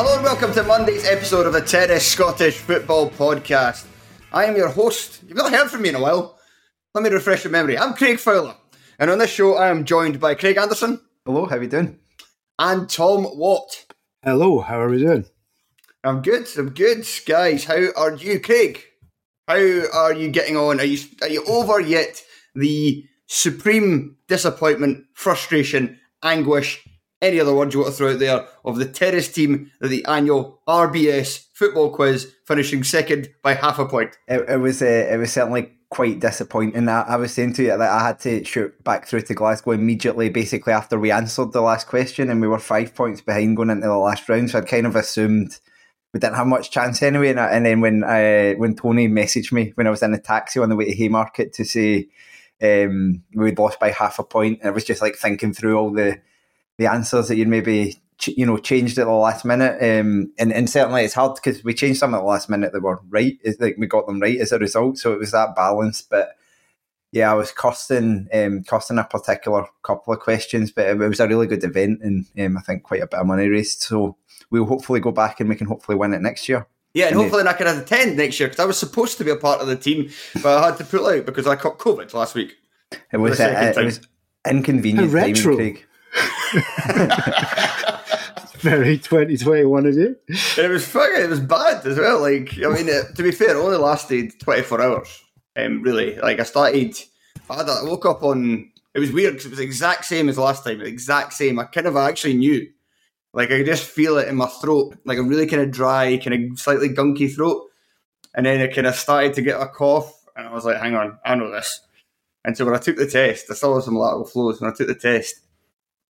Hello and welcome to Monday's episode of the Terrace Scottish Football Podcast. I am your host. You've not heard from me in a while. Let me refresh your memory. I'm Craig Fowler, and on this show I am joined by Craig Anderson Hello, how are you doing? and Tom Watt. Hello, how are we doing? I'm good. I'm good, guys. How are you, Craig? How are you getting on? Are you are you over yet the supreme disappointment, frustration, anguish, any other words you want to throw out there of the Terrace team at the annual RBS football quiz, finishing second by half a point? It, it was uh, it was certainly quite disappointing. I, I was saying to you that I had to shoot back through to Glasgow immediately, basically after we answered the last question, and we were five points behind going into the last round. So I'd kind of assumed we didn't have much chance anyway. And, I, and then when I, when Tony messaged me when I was in the taxi on the way to Haymarket to say um, we'd lost by half a point, I was just like thinking through all the the answers that you'd maybe ch- you know changed at the last minute. Um, and, and certainly it's hard because we changed some at the last minute that were right. It's like we got them right as a result. So it was that balance. But yeah, I was costing um, costing a particular couple of questions, but it, was a really good event and um, I think quite a bit of money raised. So we'll hopefully go back and we can hopefully win it next year. Yeah, and And hopefully I can attend next year because I was supposed to be a part of the team, but I had to pull out because I caught COVID last week. It was the second uh, it was inconvenient How timing. Craig. Very 2021 of you. And it was fucking, it was bad as well. Like, I mean, it, to be fair, it only lasted 24 hours. Um, really, like I started, I, had I woke up on. It was weird because it was the exact same as last time. The exact same. I kind of actually knew. Like I could just feel it in my throat, like a really kind of dry, kind of slightly gunky throat. And then it kind of started to get a cough, and I was like, "Hang on, I know this." And so when I took the test, I still had some lateral flows. When I took the test,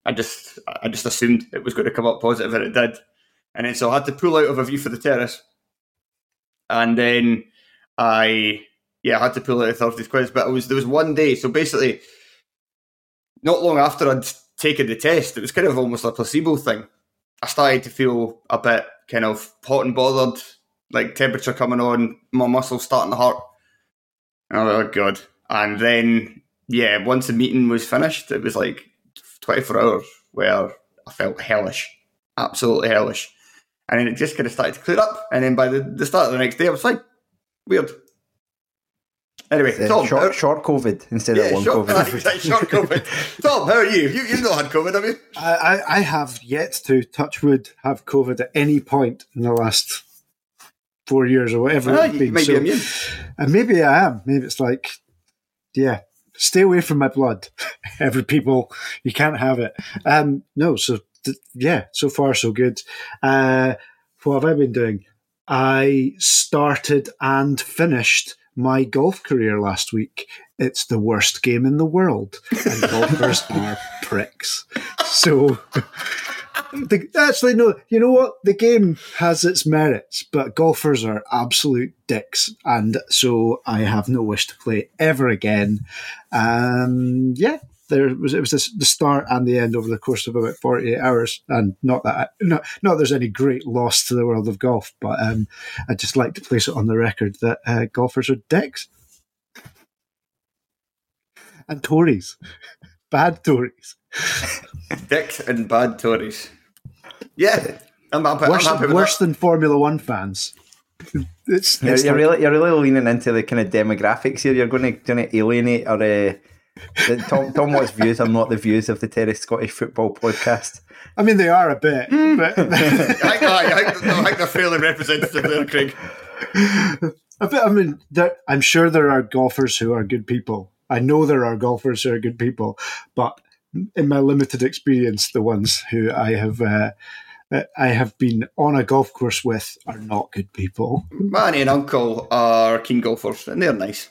I just I just assumed it was going to come up positive, and it did. And then so I had to pull out of a view for the terrace, and then I yeah I had to pull out of Thursday's quiz. But it was there was one day, so basically, not long after I'd taken the test, it was kind of almost a placebo thing. I started to feel a bit kind of hot and bothered, like temperature coming on, my muscles starting to hurt. Oh god. And then yeah, once the meeting was finished, it was like 24 hours where I felt hellish, absolutely hellish. And then it just kind of started to clear up. And then by the, the start of the next day, I was like, Weird. Anyway, Uh, Tom, short, how- short COVID instead yeah, of long short, COVID. exactly, short COVID. Tom, how are you? you? You've not had COVID, have you? I, I, I have yet to, touch wood, have COVID at any point in the last four years or whatever Ah, it's you been. might be So- immune. and maybe I am. Maybe it's like, yeah, stay away from my blood. Every people, you can't have it. Um, no, so th- yeah, so far so good. Uh, what have I been doing? I started and finished my golf career last week. It's the worst game in the world, and golfers are pricks. So, the, actually, no. You know what? The game has its merits, but golfers are absolute dicks, and so I have no wish to play ever again. Um, yeah, there was it was the start and the end over the course of about forty eight hours, and not that not not there's any great loss to the world of golf, but um, I'd just like to place it on the record that uh, golfers are dicks and Tories, bad Tories, dicks and bad Tories. Yeah, I'm, I'm, worse, I'm happy with worse that. than Formula One fans. It's, You're, it's you're like- really, you're really leaning into the kind of demographics here. You're going to, going to alienate or uh, the, Tom, Tom Watt's views are not the views of the Terrace Scottish Football Podcast. I mean, they are a bit, but I think, I, think, I think they're fairly representative there, Craig. a bit. I mean, there, I'm sure there are golfers who are good people. I know there are golfers who are good people, but in my limited experience, the ones who I have uh, I have been on a golf course with are not good people. Manny and Uncle are keen golfers, and they're nice.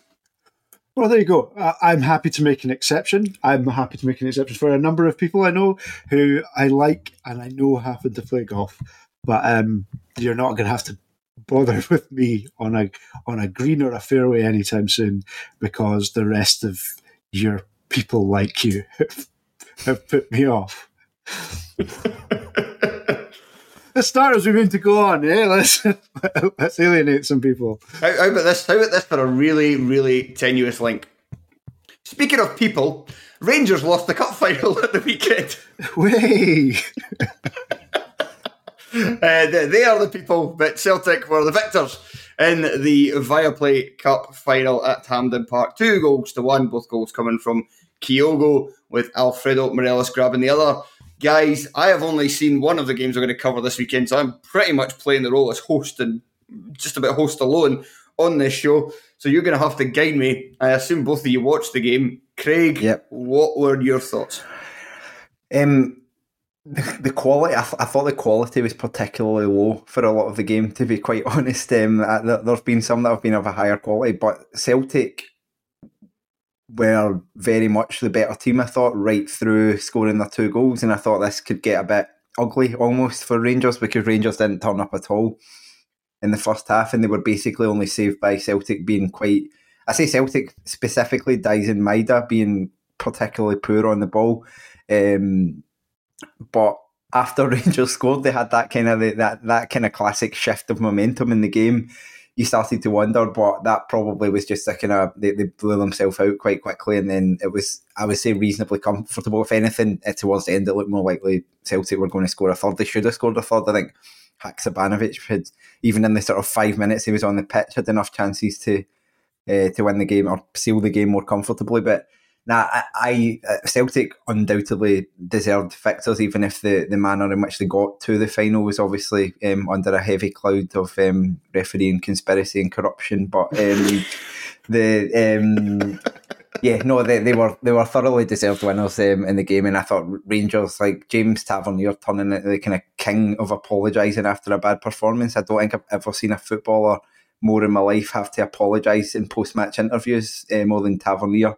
Well, there you go. I'm happy to make an exception. I'm happy to make an exception for a number of people I know who I like and I know happen to play golf. But um, you're not going to have to bother with me on a on a green or a fairway anytime soon because the rest of your people like you have put me off. The starters we mean to go on, eh? Let's let's alienate some people. How, how about this? How about this for a really, really tenuous link? Speaking of people, Rangers lost the cup final at the weekend. Way. Uh, they, they are the people, but Celtic were the victors in the Viaplay Cup final at Hampden Park. Two goals to one, both goals coming from Kyogo, with Alfredo Morelos grabbing the other. Guys, I have only seen one of the games we're going to cover this weekend, so I'm pretty much playing the role as host and just about host alone on this show. So you're going to have to guide me. I assume both of you watched the game. Craig, Yep. what were your thoughts? Um, the, the quality, I, th- I thought the quality was particularly low for a lot of the game, to be quite honest. Um, there, there's been some that have been of a higher quality, but Celtic were very much the better team, I thought, right through scoring their two goals. And I thought this could get a bit ugly almost for Rangers because Rangers didn't turn up at all in the first half and they were basically only saved by Celtic being quite. I say Celtic specifically, Daizen Maeda being particularly poor on the ball. Um, but after Rangers scored, they had that kind of that that kind of classic shift of momentum in the game. You started to wonder, but that probably was just a kind of they, they blew themselves out quite quickly, and then it was I would say reasonably comfortable. If anything, eh, towards the end, it looked more likely Celtic were going to score a third. They should have scored a third. I think Haksabanovic had even in the sort of five minutes he was on the pitch had enough chances to uh, to win the game or seal the game more comfortably, but. Now, I, I uh, Celtic undoubtedly deserved victors, even if the, the manner in which they got to the final was obviously um, under a heavy cloud of um, refereeing conspiracy and corruption. But um, the um, yeah, no, they, they were they were thoroughly deserved winners um, in the game, and I thought Rangers like James Tavernier turning into the kind of king of apologising after a bad performance. I don't think I've ever seen a footballer more in my life have to apologise in post match interviews uh, more than Tavernier.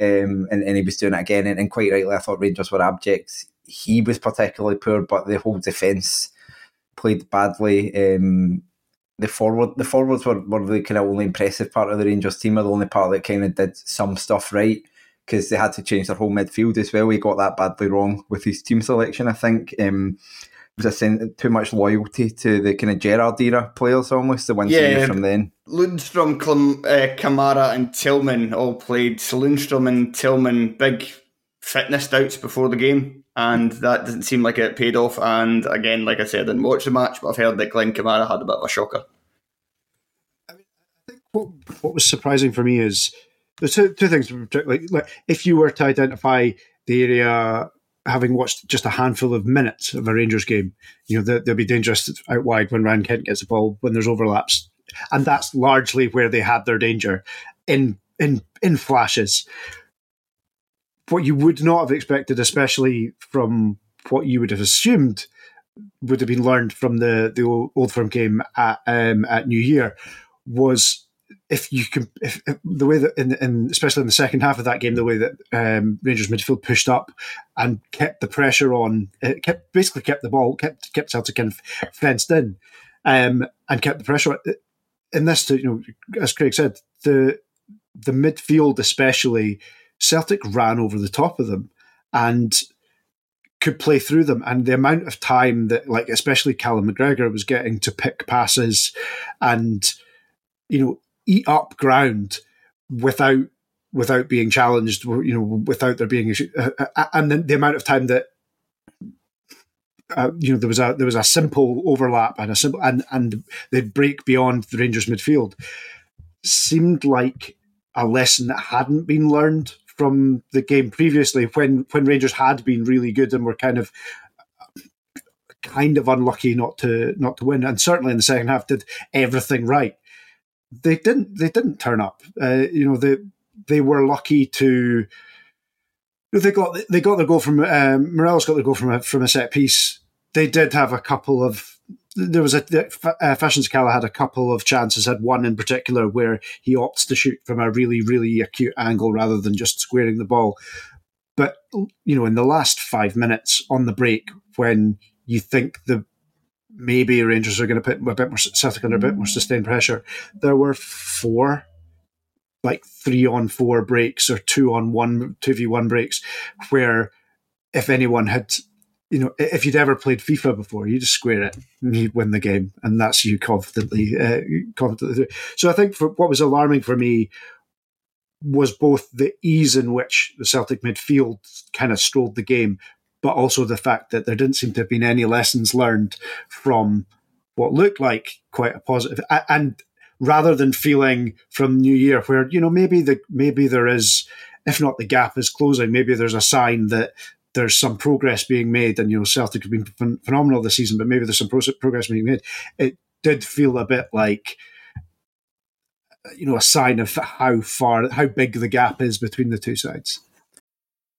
Um, and, and he was doing it again. And, and quite rightly, I thought Rangers were abject. He was particularly poor, but the whole defence played badly. Um, the forward, the forwards were, were the kind of only impressive part of the Rangers team, or the only part that kind of did some stuff right because they had to change their whole midfield as well. He got that badly wrong with his team selection. I think um, a sen- too much loyalty to the kind of Gerrard era players, almost the ones Yeah. knew from then. Lundstram, Clem, uh, Kamara, and Tillman all played. So Lundstram and Tillman, big fitness doubts before the game, and that doesn't seem like it paid off. And again, like I said, I didn't watch the match, but I've heard that Glenn Kamara had a bit of a shocker. I think what, what was surprising for me is there's two, two things. Like, like if you were to identify the area, having watched just a handful of minutes of a Rangers game, you know, there'll be dangerous out wide when Ryan Kent gets the ball, when there's overlaps. And that's largely where they had their danger in in in flashes. What you would not have expected, especially from what you would have assumed would have been learned from the the old, old firm game at um, at New Year, was if you can, if, if the way that, in, in especially in the second half of that game, the way that um, Rangers midfield pushed up and kept the pressure on, it kept basically kept the ball, kept kept Celtic kind of fenced in, um, and kept the pressure. In this, you know, as Craig said, the the midfield especially Celtic ran over the top of them and could play through them. And the amount of time that, like, especially Callum McGregor was getting to pick passes and, you know, eat up ground without without being challenged, you know, without there being and then the amount of time that uh, you know there was a there was a simple overlap and a simple and and they'd break beyond the Rangers midfield. Seemed like a lesson that hadn't been learned from the game previously when when Rangers had been really good and were kind of kind of unlucky not to not to win. And certainly in the second half did everything right they didn't they didn't turn up uh, you know they they were lucky to they got they got their goal from um, Morelos got their goal from a, from a set piece. They did have a couple of there was a uh, Fashion Sakala had a couple of chances. Had one in particular where he opts to shoot from a really really acute angle rather than just squaring the ball. But you know, in the last five minutes on the break, when you think the maybe Rangers are going to put a bit more Celtic under a bit more sustained pressure, there were four like three on four breaks or two on one, two v one breaks, where if anyone had, you know, if you'd ever played FIFA before, you just square it and you'd win the game, and that's you confidently, uh, confidently. So I think for what was alarming for me was both the ease in which the Celtic midfield kind of strolled the game, but also the fact that there didn't seem to have been any lessons learned from what looked like quite a positive and rather than feeling from New Year where you know maybe the maybe there is, if not the gap is closing, maybe there's a sign that there's some progress being made, and you know Celtic have been phenomenal this season, but maybe there's some progress being made. It did feel a bit like you know a sign of how far how big the gap is between the two sides.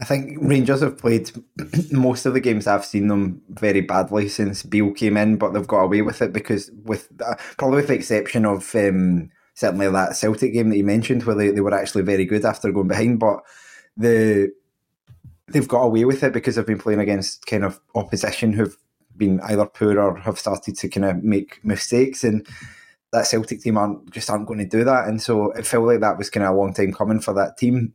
I think Rangers have played most of the games I've seen them very badly since Beale came in, but they've got away with it because, with uh, probably with the exception of um, certainly that Celtic game that you mentioned, where they, they were actually very good after going behind, but the they've got away with it because they've been playing against kind of opposition who've been either poor or have started to kind of make mistakes and that Celtic team aren't just aren't going to do that and so it felt like that was kind of a long time coming for that team.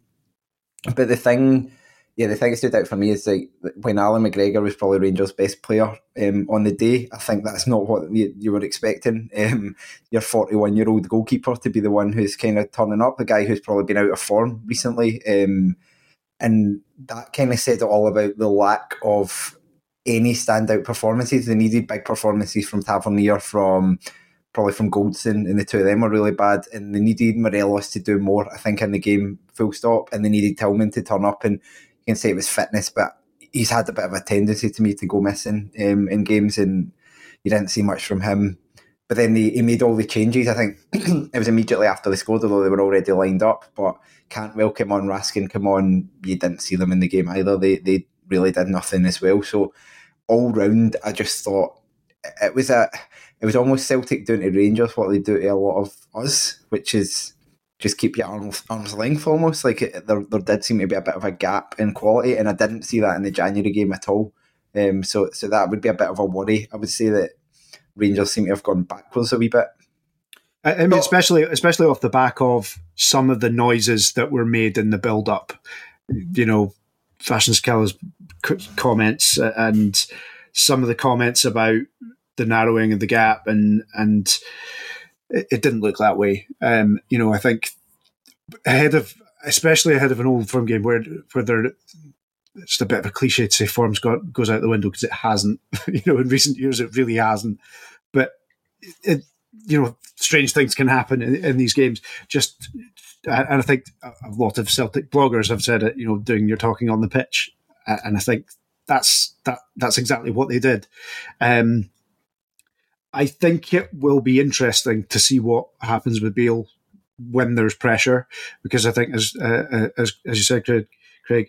But the thing yeah, the thing that stood out for me is like when Allan McGregor was probably Rangers' best player um, on the day. I think that's not what you, you were expecting. Um, your forty-one-year-old goalkeeper to be the one who's kind of turning up, the guy who's probably been out of form recently, um, and that kind of said it all about the lack of any standout performances. They needed big performances from Tavernier, from probably from Goldson, and the two of them were really bad. And they needed Morelos to do more, I think, in the game, full stop. And they needed Tillman to turn up and you can say it was fitness, but he's had a bit of a tendency to me to go missing um, in games, and you didn't see much from him. But then he, he made all the changes. I think it was immediately after they scored, although they were already lined up. But Cantwell come on, Raskin come on. You didn't see them in the game either. They they really did nothing as well. So all round, I just thought it was a it was almost Celtic doing to Rangers what they do to a lot of us, which is just keep your arms, arms length almost. Like it, there, there did seem to be a bit of a gap in quality, and I didn't see that in the January game at all. Um, so, so that would be a bit of a worry. I would say that Rangers seem to have gone backwards a wee bit. I, mean, especially especially off the back of some of the noises that were made in the build up. You know, Fashion Sakala's comments and some of the comments about the narrowing of the gap and and it, it didn't look that way. Um, you know, I think ahead of especially ahead of an old firm game where where they're it's a bit of a cliche to say form's got goes out the window because it hasn't. you know, in recent years it really hasn't. But it, you know, strange things can happen in, in these games. Just and I think a lot of Celtic bloggers have said it. You know, doing your talking on the pitch, and I think that's that that's exactly what they did. Um, I think it will be interesting to see what happens with Beale when there's pressure, because I think as uh, uh as as you said, Craig, Craig,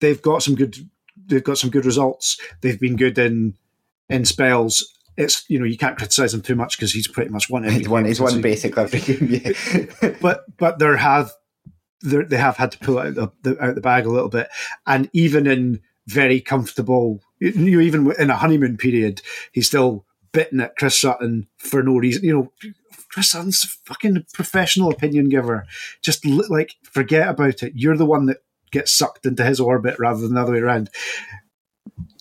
they've got some good they've got some good results. They've been good in in spells. It's you know you can't criticize him too much because he's pretty much won every. He's won. He's won basically every game. Yeah. but but there have they have had to pull out the, the, out the bag a little bit, and even in very comfortable, you know, even in a honeymoon period, he's still bitten at Chris Sutton for no reason. You know, Chris Sutton's a fucking professional opinion giver. Just like forget about it. You're the one that gets sucked into his orbit rather than the other way around.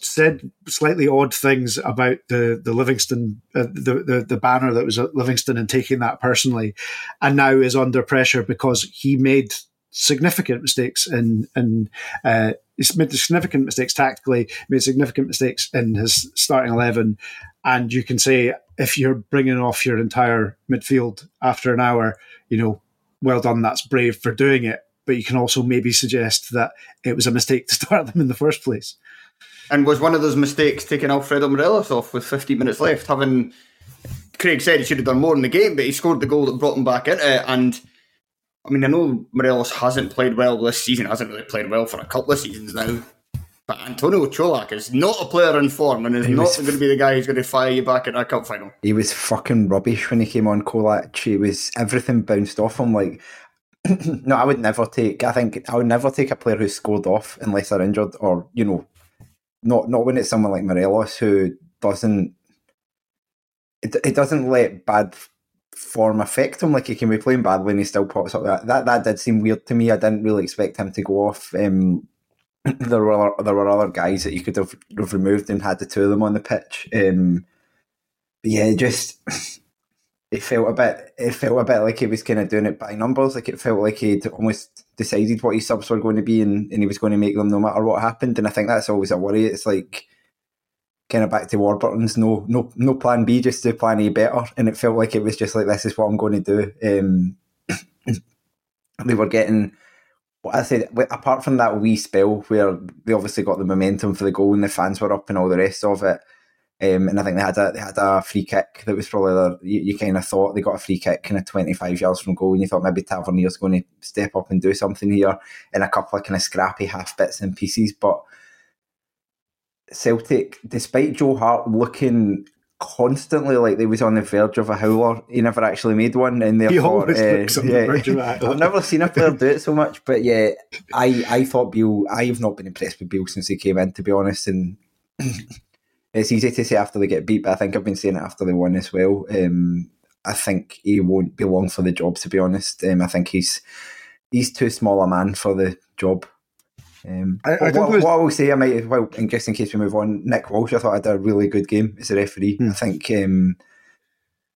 Said slightly odd things about the the Livingston uh, the, the the banner that was at Livingston and taking that personally, and now is under pressure because he made significant mistakes in in uh, he's made significant mistakes tactically, made significant mistakes in his starting eleven, and you can say if you're bringing off your entire midfield after an hour, you know, well done, that's brave for doing it. But you can also maybe suggest that it was a mistake to start them in the first place. And was one of those mistakes taking Alfredo Morelos off with 15 minutes left, having Craig said he should have done more in the game, but he scored the goal that brought him back into it. And I mean, I know Morelos hasn't played well this season, hasn't really played well for a couple of seasons now. But Antonio Colak is not a player in form and is he not going to be the guy who's going to fire you back in a cup final. He was fucking rubbish when he came on Colak. He was everything bounced off him. Like, no, I would never take. I think I would never take a player who scored off unless they're injured, or you know, not not when it's someone like Morelos who doesn't. It, it doesn't let bad form affect him. Like he can be playing badly and he still pops up. That that, that did seem weird to me. I didn't really expect him to go off. Um, there were there were other guys that you could have, have removed and had the two of them on the pitch. Um, yeah, just it felt a bit it felt a bit like he was kind of doing it by numbers. Like it felt like he'd almost decided what his subs were going to be and, and he was going to make them no matter what happened. And I think that's always a worry. It's like kind of back to Warburton's no no no plan B, just do plan A better. And it felt like it was just like this is what I'm going to do. Um, they were getting what I said. Apart from that wee spell where they obviously got the momentum for the goal and the fans were up and all the rest of it. Um, and I think they had a they had a free kick that was probably their, you, you kind of thought they got a free kick kind of 25 yards from goal and you thought maybe Tavernier's going to step up and do something here in a couple of kind of scrappy half bits and pieces but Celtic, despite Joe Hart looking constantly like they was on the verge of a howler, he never actually made one. And therefore, uh, yeah, I've never seen a player do it so much. But yeah, I I thought Bill. I have not been impressed with Bill since he came in, to be honest. And it's easy to say after they get beat, but I think I've been saying it after they won as well. Um, I think he won't be long for the job, to be honest. Um, I think he's he's too small a man for the job. Um, I, I what, was... what, I will say, I might well, in just in case we move on, Nick Walsh, I thought I did a really good game as a referee. Hmm. I think um,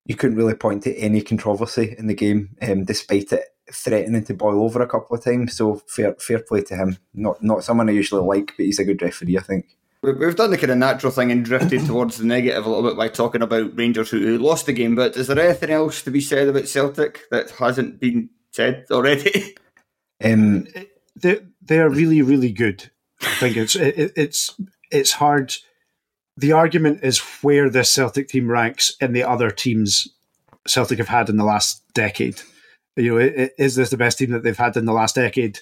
you couldn't really point to any controversy in the game, um, despite it threatening to boil over a couple of times. So fair, fair play to him. Not not someone I usually like, but he's a good referee, I think. We've done the kind of natural thing and drifted towards the negative a little bit by talking about Rangers who lost the game. But is there anything else to be said about Celtic that hasn't been said already? Um, they they are really really good. I think it's it, it's it's hard. The argument is where the Celtic team ranks in the other teams Celtic have had in the last decade. You know, is this the best team that they've had in the last decade?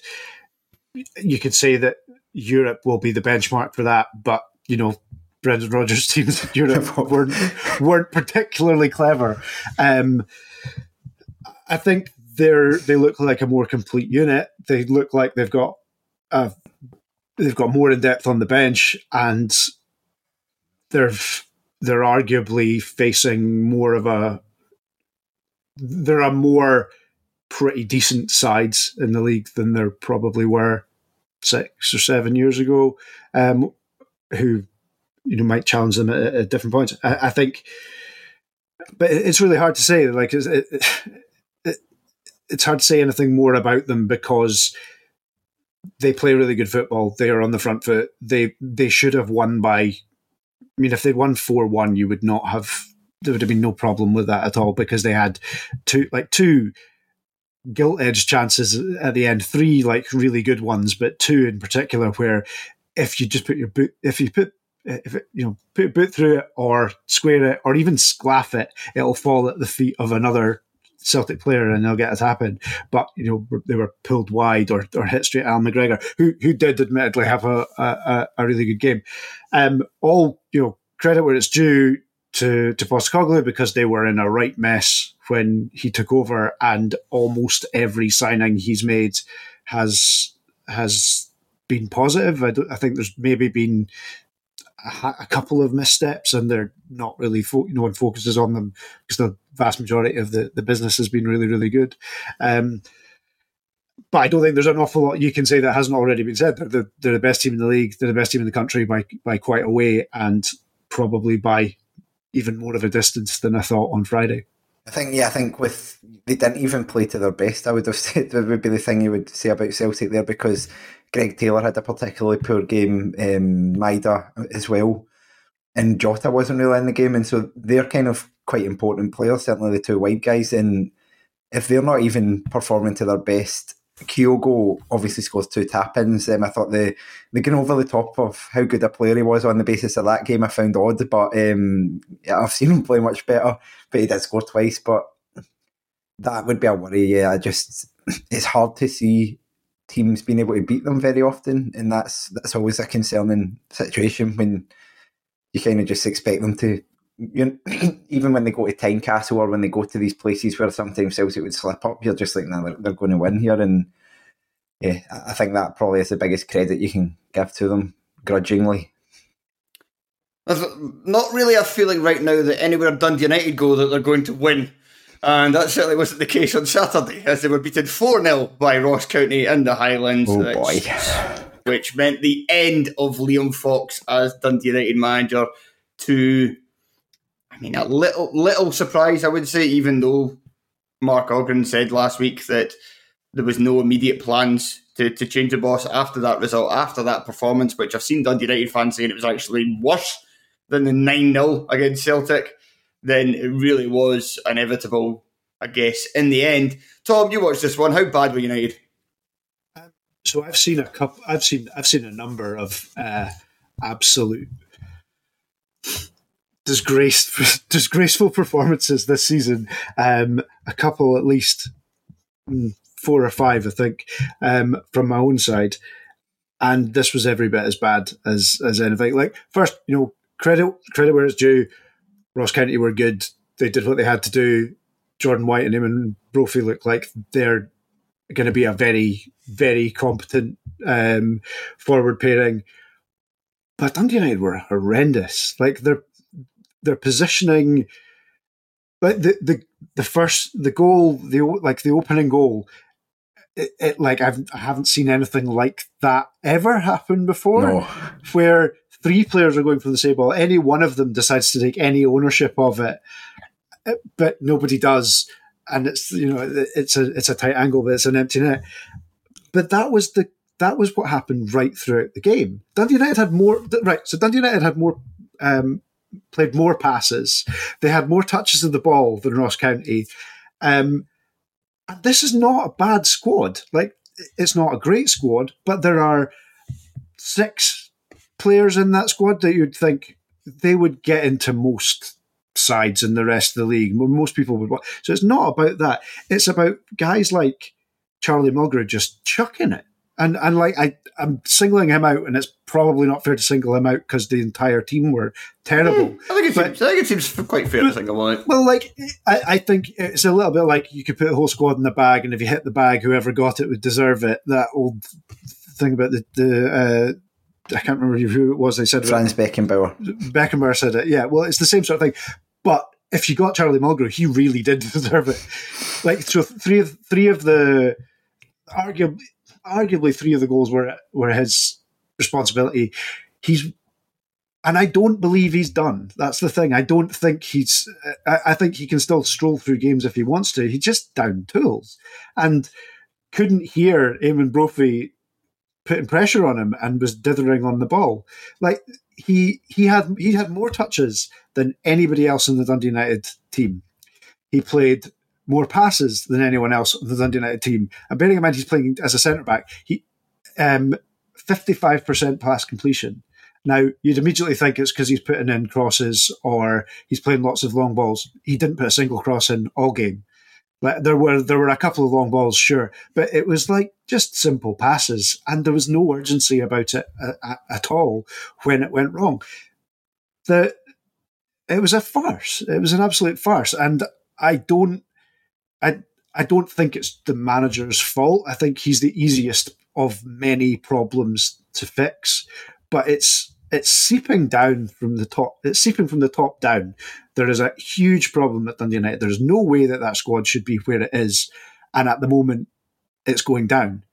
You could say that Europe will be the benchmark for that, but you know, Brendan Rodgers' teams in Europe weren't weren't particularly clever. Um, I think they're they look like a more complete unit. They look like they've got a, they've got more in depth on the bench, and they're they're arguably facing more of a there are more pretty decent sides in the league than there probably were six or seven years ago, um, who you know might challenge them at, at different points. I, I, think, but it's really hard to say. Like, it, it, it's hard to say anything more about them because they play really good football. They are on the front foot. They they should have won by. I mean, if they'd won four one, you would not have. There would have been no problem with that at all because they had two like two gilt edged chances at the end, three like really good ones, but two in particular where if you just put your boot, if you put if it, you know put boot through it or square it or even sclaff it, it'll fall at the feet of another Celtic player and they'll get tap in. But you know they were pulled wide or, or hit straight Al McGregor, who who did admittedly have a a, a really good game. Um, all you know credit where it's due to to Postecoglou because they were in a right mess when he took over, and almost every signing he's made has has been positive. I, I think there's maybe been a, a, couple of missteps, and they're not really fo- no one focuses on them because the vast majority of the, the business has been really really good. Um, but I don't think there's an awful lot you can say that hasn't already been said. They're the, they're the best team in the league. They're the best team in the country by by quite a way, and probably by even more of a distance than I thought on Friday. I think, yeah, I think with they didn't even play to their best. I would have said that would be the thing you would say about Celtic there because Greg Taylor had a particularly poor game, um, Maeda as well, and Jota wasn't really in the game, and so they're kind of quite important players. Certainly the two wide guys, and if they're not even performing to their best, Kyogo obviously scores two tap ins. Um, I thought the the going over the top of how good a player he was on the basis of that game I found odd, but um, yeah, I've seen him play much better. But he did score twice. But that would be a worry. Yeah, I just it's hard to see teams being able to beat them very often, and that's that's always a concerning situation when you kind of just expect them to. You know, even when they go to Tynecastle or when they go to these places where sometimes Celtic would slip up, you're just like, no, they're, they're going to win here, and yeah, I think that probably is the biggest credit you can give to them, grudgingly. There's not really a feeling right now that anywhere Dundee United go that they're going to win. And that certainly wasn't the case on Saturday, as they were beaten 4 0 by Ross County in the Highlands. Oh, boy. Which meant the end of Liam Fox as Dundee United manager to, I mean, a little little surprise, I would say, even though Mark Ogren said last week that there was no immediate plans to, to change the boss after that result, after that performance, which I've seen Dundee United fans saying it was actually worse than the 9 0 against Celtic, then it really was inevitable, I guess, in the end. Tom, you watched this one. How bad were United? So I've seen a couple. I've seen I've seen a number of uh, absolute disgrace, disgraceful performances this season. Um, a couple at least, mm, four or five, I think, um, from my own side. And this was every bit as bad as as anything. Like first, you know, credit credit where it's due. Ross County were good. They did what they had to do. Jordan White and Eamonn Brophy look like they're going to be a very, very competent um, forward pairing. But Dundee United were horrendous. Like their their positioning, like the the the first the goal, the like the opening goal. It, it like I've I haven't seen anything like that ever happen before, No. where three players are going for the same ball. Any one of them decides to take any ownership of it, uh, but nobody does. And it's you know it's a it's a tight angle, but it's an empty net. But that was the that was what happened right throughout the game. Dundee United had more right. So Dundee United had more um, played more passes. They had more touches of the ball than Ross County. Um, and this is not a bad squad. Like it's not a great squad, but there are six players in that squad that you'd think they would get into most sides in the rest of the league. Most people would. want. So it's not about that. It's about guys like Charlie Mulgrew just chucking it. And and like I, I'm singling him out, and it's probably not fair to single him out because the entire team were terrible. I think it But- seems, I think it seems quite fair to think about it. Well, like I, I think it's a little bit like you could put a whole squad in the bag, and if you hit the bag, whoever got it would deserve it. That old thing about the the uh, I can't remember who it was. They said Franz Beckenbauer. Beckenbauer said it. Yeah, well, it's the same sort of thing. But if you got Charlie Mulgrew, he really did deserve it. Like so, three of three of the arguably arguably three of the goals were were his responsibility. He's and I don't believe he's done. That's the thing. I don't think he's. I, I think he can still stroll through games if he wants to. He just down tools, and couldn't hear Eamonn Brophy putting pressure on him and was dithering on the ball. Like he he had he had more touches than anybody else in the Dundee United team. He played more passes than anyone else on the Dundee United team. And bearing in mind he's playing as a centre back, he um, 55% pass completion. Now, you'd immediately think it's because he's putting in crosses or he's playing lots of long balls. He didn't put a single cross in all game. Like there were there were a couple of long balls, sure, but it was like just simple passes, and there was no urgency about it at, uh, at all when it went wrong. The it was a farce. It was an absolute farce, and I don't, I I don't think it's the manager's fault. I think he's the easiest of many problems to fix, but it's it's seeping down from the top. It's seeping from the top down. There is a huge problem at Dundee United. There's no way that that squad should be where it is, and at the moment, it's going down.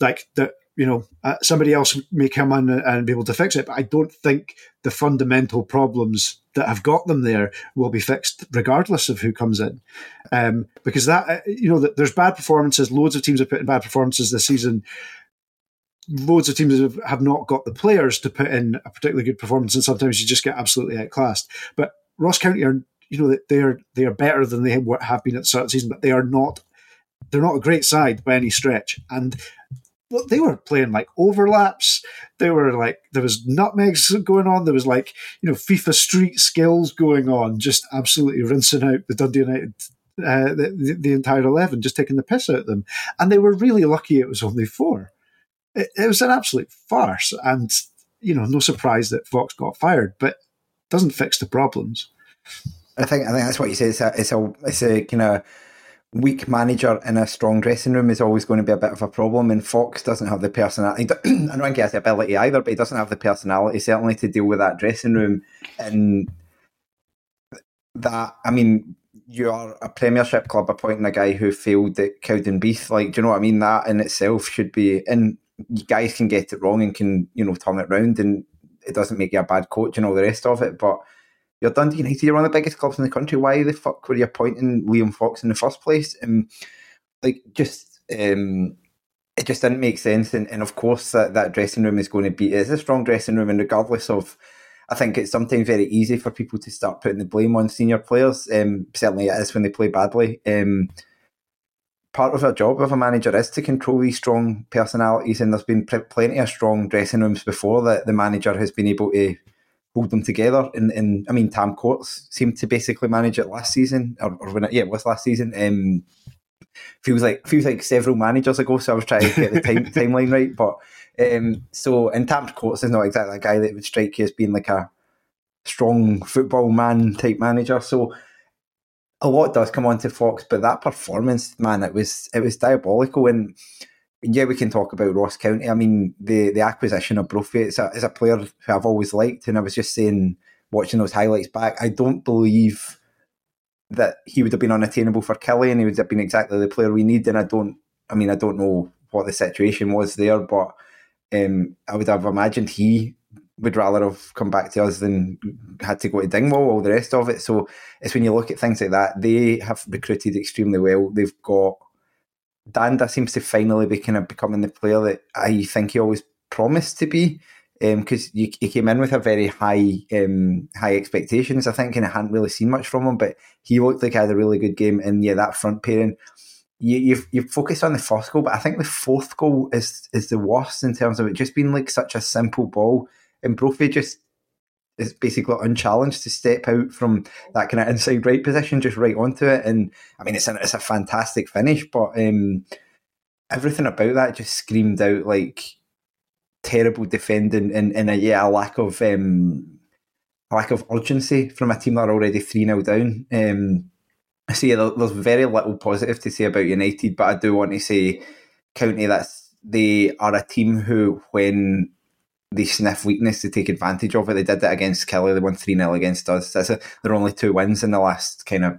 Like that, you know, uh, somebody else may come in and be able to fix it, but I don't think the fundamental problems that have got them there will be fixed regardless of who comes in. Um, because that, uh, you know, there's bad performances. Loads of teams have put in bad performances this season loads of teams have, have not got the players to put in a particularly good performance, and sometimes you just get absolutely outclassed. But Ross County are, you know, they are they are better than they have been at the start of the season, but they are not they're not a great side by any stretch. And well, they were playing like overlaps. They were like there was nutmegs going on. There was like you know FIFA Street skills going on, just absolutely rinsing out the Dundee United uh, the, the, entire 11, just taking the piss out of them. And they were really lucky it was only four it, it was an absolute farce. And, you know, no surprise that Fox got fired, but doesn't fix the problems. I think I think that's what you say. It's a it's a it's a kind of weak manager in a strong dressing room is always going to be a bit of a problem. And Fox doesn't have the personality. I don't think he has the ability either, but he doesn't have the personality certainly to deal with that dressing room. And that I mean, you are a Premiership club appointing a guy who failed at Cowdenbeath. Like, do you know what I mean? That in itself should be in you guys can get it wrong and can you know turn it around, and it doesn't make you a bad coach and all the rest of it. But you're Dundee United, you're one of the biggest clubs in the country. Why the fuck were you appointing Liam Fox in the first place? And like, just um, it just didn't make sense. And, and of course, that, that dressing room is going to be it's a strong dressing room, and regardless of. I think it's sometimes very easy for people to start putting the blame on senior players. Um, certainly, it is when they play badly. Um, part of our job of a manager is to control these strong personalities, and there's been plenty of strong dressing rooms before that the manager has been able to hold them together. And, and I mean, Tam Courts seemed to basically manage it last season, or, or when it, yeah, it was last season. Um, feels like feels like several managers ago, so I was trying to get the time, timeline right. But um, so, and Tam Courts is not exactly a guy that would strike you as being like a strong football man type manager. So a lot does come onto Fox, but that performance, man, it was it was diabolical. And yeah, we can talk about Ross County. I mean, the the acquisition of Brophy is a, a player who I've always liked, and I was just saying, watching those highlights back, I don't believe that he would have been unattainable for Killie, and he would have been exactly the player we need. And I don't, I mean, I don't know what the situation was there, but um, I would have imagined he would rather have come back to us than had to go to Dingwall, all the rest of it. So it's when you look at things like that, they have recruited extremely well. They've got Dhanda seems to finally be kind of becoming the player that I think he always promised to be. Because um, he came in with a very high um, high expectations, I think, and I hadn't really seen much from him. But he looked like he had a really good game, and yeah, that front pairing you, you've you've focused on the first goal, but I think the fourth goal is is the worst in terms of it just being like such a simple ball and Brophy just is basically unchallenged to step out from that kind of inside right position, just right onto it. And I mean, it's a, it's a fantastic finish, but um, everything about that just screamed out like terrible defending and, and a, yeah, a lack of um, a lack of urgency from a team that are already 3 0 down. Um, so yeah, there's very little positive to say about United, but I do want to say County that they are a team who, when they sniff weakness to take advantage of it. They did that against Killie. They won 3 0 against us. That's a, they're only two wins in the last kind of,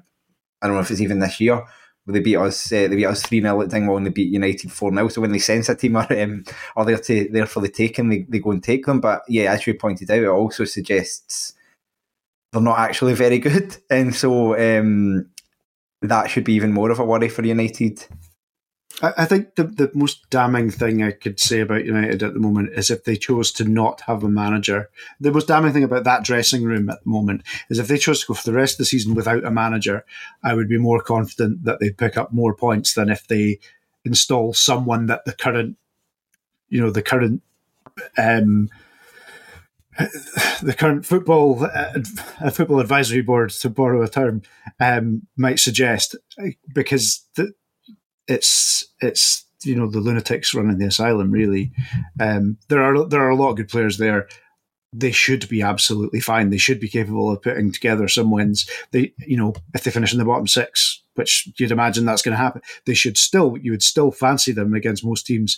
I don't know if it's even this year, they beat us, uh, they beat us three 0 at Dingwall and they beat United four 0 So when they sense a team are um, are there to there for the taking, they, they go and take them. But yeah, as you pointed out, it also suggests they're not actually very good, and so um, that should be even more of a worry for United. I, think the, the most damning thing I could say about United at the moment is if they chose to not have a manager. The most damning thing about that dressing room at the moment is if they chose to go for the rest of the season without a manager, I would be more confident that they'd pick up more points than if they install someone that the current, you know, the current. Um, the current football uh, football advisory board, to borrow a term, um, might suggest, because the, it's it's you know the lunatics running the asylum. Really, um, there are there are a lot of good players there. They should be absolutely fine. They should be capable of putting together some wins. They, you know, if they finish in the bottom six, which you'd imagine that's going to happen, they should still. You would still fancy them against most teams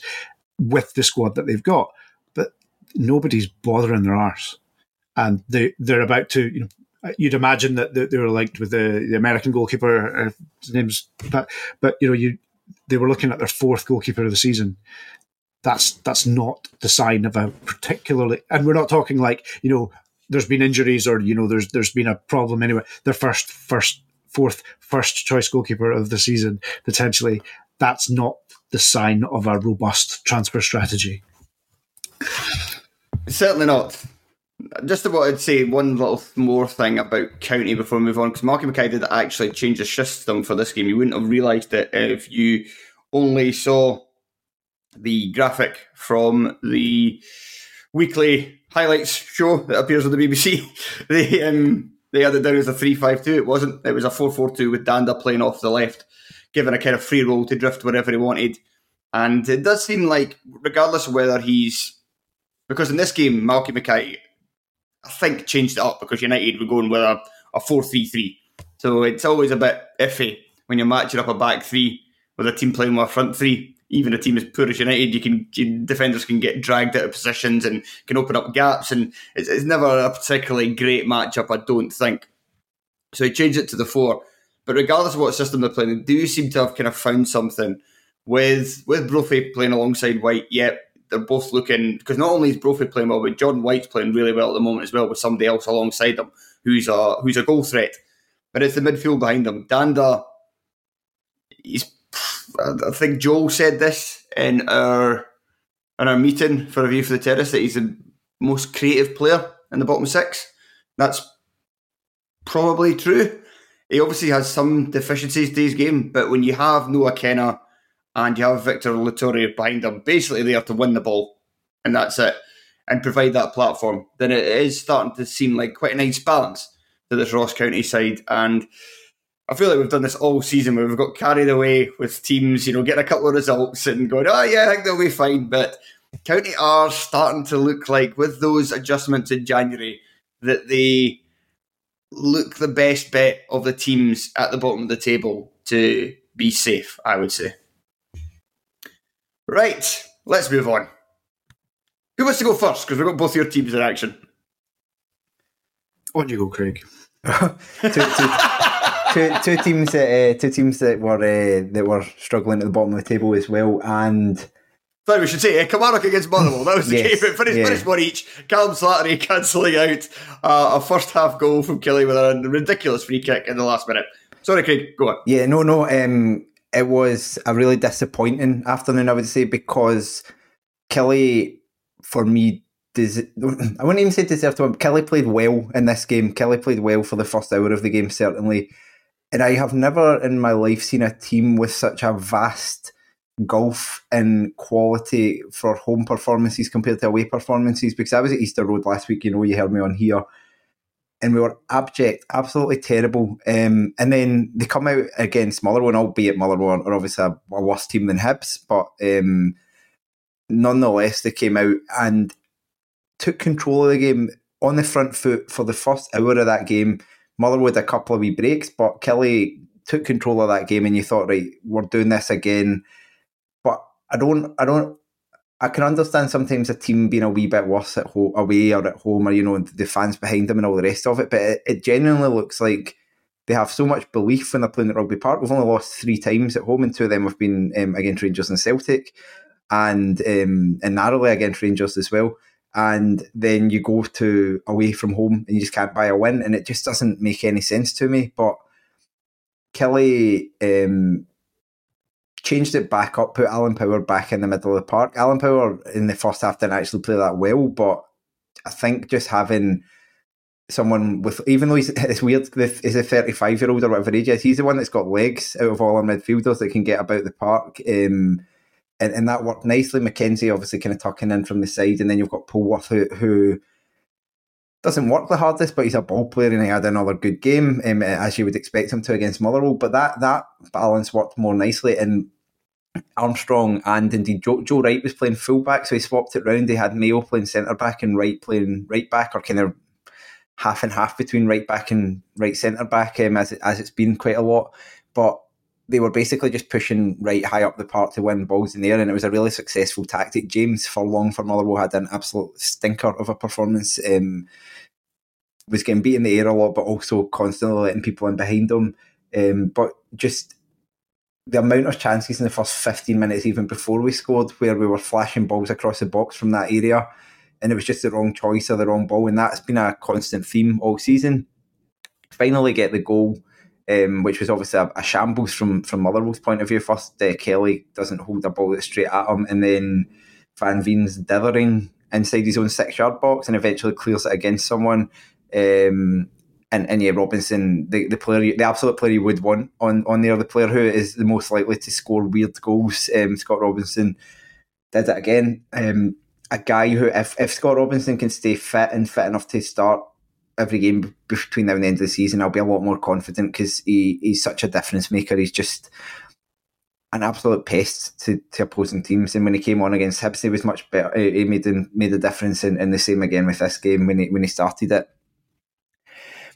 with the squad that they've got. But nobody's bothering their arse, and they they're about to. You know, you'd imagine that they were linked with the, the American goalkeeper. Uh, his name's but but you know you they were looking at their fourth goalkeeper of the season. That's that's not the sign of a particularly, and we're not talking like you know there's been injuries or you know there's there's been a problem anyway. Their first first fourth first choice goalkeeper of the season potentially. That's not the sign of a robust transfer strategy. Certainly not. Just about to say one little more thing about County before we move on, because Malky Mackay did actually change the system for this game. You wouldn't have realised it if you only saw the graphic from the weekly highlights show that appears on the BBC. they um, they had it down as a three-five-two. It wasn't. It was a four-four-two with Dhanda playing off the left, given a kind of free roll to drift wherever he wanted. And it does seem like, regardless of whether he's because in this game, Malky Mackay I think, changed it up because United were going with a, a 4 3 3. So it's always a bit iffy when you're matching up a back three with a team playing with a front three. Even a team as poor as United, you can defenders can get dragged out of positions and can open up gaps, and it's, it's never a particularly great matchup. I don't think. So he changed it to the four. But regardless of what system they're playing, they do seem to have kind of found something with with Brophy playing alongside White. Yep, they're both looking because not only is Brophy playing well, but John White's playing really well at the moment as well with somebody else alongside them who's a who's a goal threat. But it's the midfield behind them. Dhanda, he's I think Joel said this in our in our meeting for a view for the terrace that he's the most creative player in the bottom six. That's probably true. He obviously has some deficiencies to his game, but when you have Noah Kenna and you have Victor Loturi behind him, basically there to win the ball, and that's it, and provide that platform, then it is starting to seem like quite a nice balance to this Ross County side. And I feel like we've done this all season where we've got carried away with teams, you know, getting a couple of results and going, oh, yeah, I think they'll be fine. But County are starting to look like, with those adjustments in January, that they look the best bet of the teams at the bottom of the table to be safe, I would say. Right, let's move on. Who wants to go first? Because we've got both your teams in action. On you go, Craig. two, two, two, two, teams that uh, two teams that were uh, that were struggling at the bottom of the table as well, and Sorry, we should say uh, Kilmarnock against Motherwell. That was the yes, game. It finished, yeah. finished one each. Callum Slattery cancelling out uh, a first half goal from Killie with a ridiculous free kick in the last minute. Sorry, Craig, go on. Yeah, no, no. Um, it was a really disappointing afternoon, I would say, because Killie, for me, does I wouldn't even say deserved to win. Killie played well in this game. Killie played well for the first hour of the game, certainly. And I have never in my life seen a team with such a vast gulf in quality for home performances compared to away performances. Because I was at Easter Road last week, you know, you heard me on here and we were abject, absolutely terrible. Um, and then they come out against Motherwell, albeit Motherwell are obviously a, a worse team than Hibs, but um, nonetheless they came out and took control of the game on the front foot for the first hour of that game. Had a couple of wee breaks, but Killie took control of that game, and you thought, right, we're doing this again. But I don't, I don't I can understand sometimes a team being a wee bit worse at away or at home, or you know the fans behind them and all the rest of it. But it, it genuinely looks like they have so much belief when they're playing at Rugby Park. We've only lost three times at home, and two of them have been um, against Rangers and Celtic, and um, and narrowly against Rangers as well. And then you go to away from home and you just can't buy a win, and it just doesn't make any sense to me. But Killie um, changed it back up, put Alan Power back in the middle of the park. Alan Power in the first half didn't actually play that well, but I think just having someone with even though he's it's weird he's a 35 year old or whatever age is he's the one that's got legs out of all our midfielders that can get about the park um, and, and that worked nicely McKenzie obviously kind of tucking in from the side and then you've got Polworth who, who doesn't work the hardest but he's a ball player and he had another good game um, as you would expect him to against Motherwell but that that balance worked more nicely and Armstrong and indeed Joe, Joe Wright was playing fullback, so he swapped it round. He had Mayo playing centre back and Wright playing right back, or kind of half and half between right back and right centre back, um, as it, as it's been quite a lot. But they were basically just pushing right high up the park to win balls in the air, and it was a really successful tactic. James Furlong for Motherwell had an absolute stinker of a performance. Um, was getting beat in the air a lot, but also constantly letting people in behind him. Um, but just the amount of chances in the first 15 minutes, even before we scored, where we were flashing balls across the box from that area, and it was just the wrong choice or the wrong ball, and that's been a constant theme all season. Finally, get the goal, um, which was obviously a, a, shambles from from Motherwell's point of view. First, uh, Kelly doesn't hold the ball straight at him, and then Van Veen's dithering inside his own six yard box, and eventually clears it against someone. Um, and, and yeah, Robinson, the, the player, the absolute player you would want on, on there, the player who is the most likely to score weird goals. Um, Scott Robinson did it again. Um, a guy who, if, if Scott Robinson can stay fit and fit enough to start every game between now and the end of the season, I'll be a lot more confident because he, he's such a difference maker. He's just an absolute pest to, to opposing teams. And when he came on against Hibs, he was much better. He made made a difference, in, in the same again with this game when he when he started it.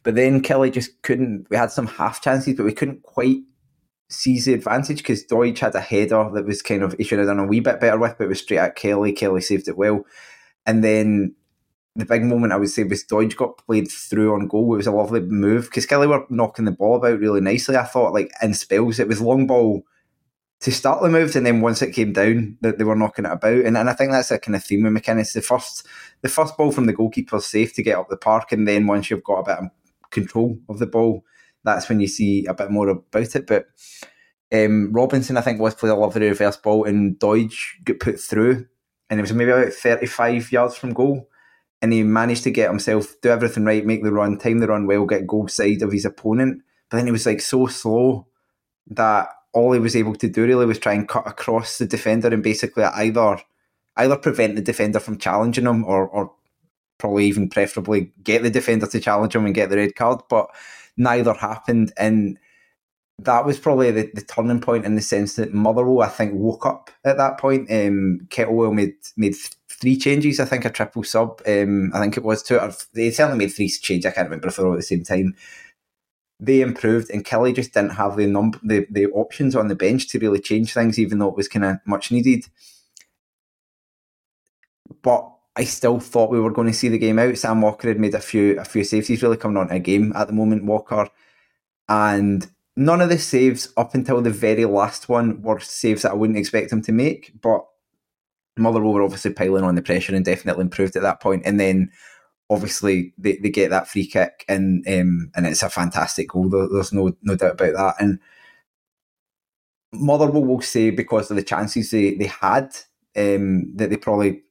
But then Killie just couldn't. We had some half chances, but we couldn't quite seize the advantage because Doidge had a header that was kind of he should have done a wee bit better with, but it was straight at Kelly. Kelly saved it well, and then the big moment I would say was Doidge got played through on goal. It was a lovely move because Killie were knocking the ball about really nicely. I thought like in spells it was long ball to start the moves, and then once it came down, that they were knocking it about. And, and I think that's a kind of theme with McInnes. The first the first ball from the goalkeeper's safe to get up the park, and then once you've got a bit of control of the ball, that's when you see a bit more about it. But um, Robinson, I think, was playing a lovely reverse ball, and Doidge got put through, and it was maybe about 35 yards from goal. And he managed to get himself, do everything right, make the run, time the run well, get goal side of his opponent. But then he was like so slow that all he was able to do really was try and cut across the defender and basically either either prevent the defender from challenging him or, or probably even preferably get the defender to challenge him and get the red card, but neither happened. And that was probably the, the turning point in the sense that Motherwell, I think, woke up at that point. Um, Kettlewell made made three changes, I think a triple sub. Um, I think it was two. Or They certainly made three changes. I can't remember if they were all at the same time. They improved, and Killie just didn't have the number, the, the options on the bench to really change things, even though it was kind of much needed. But I still thought we were going to see the game out. Sam Walker had made a few a few saves. He's really coming on a game at the moment, Walker. And none of the saves up until the very last one were saves that I wouldn't expect him to make. But Motherwell were obviously piling on the pressure and definitely improved at that point. And then obviously they, they get that free kick and um, and it's a fantastic goal. There's no no doubt about that. And Motherwell will say because of the chances they, they had, um, that they probably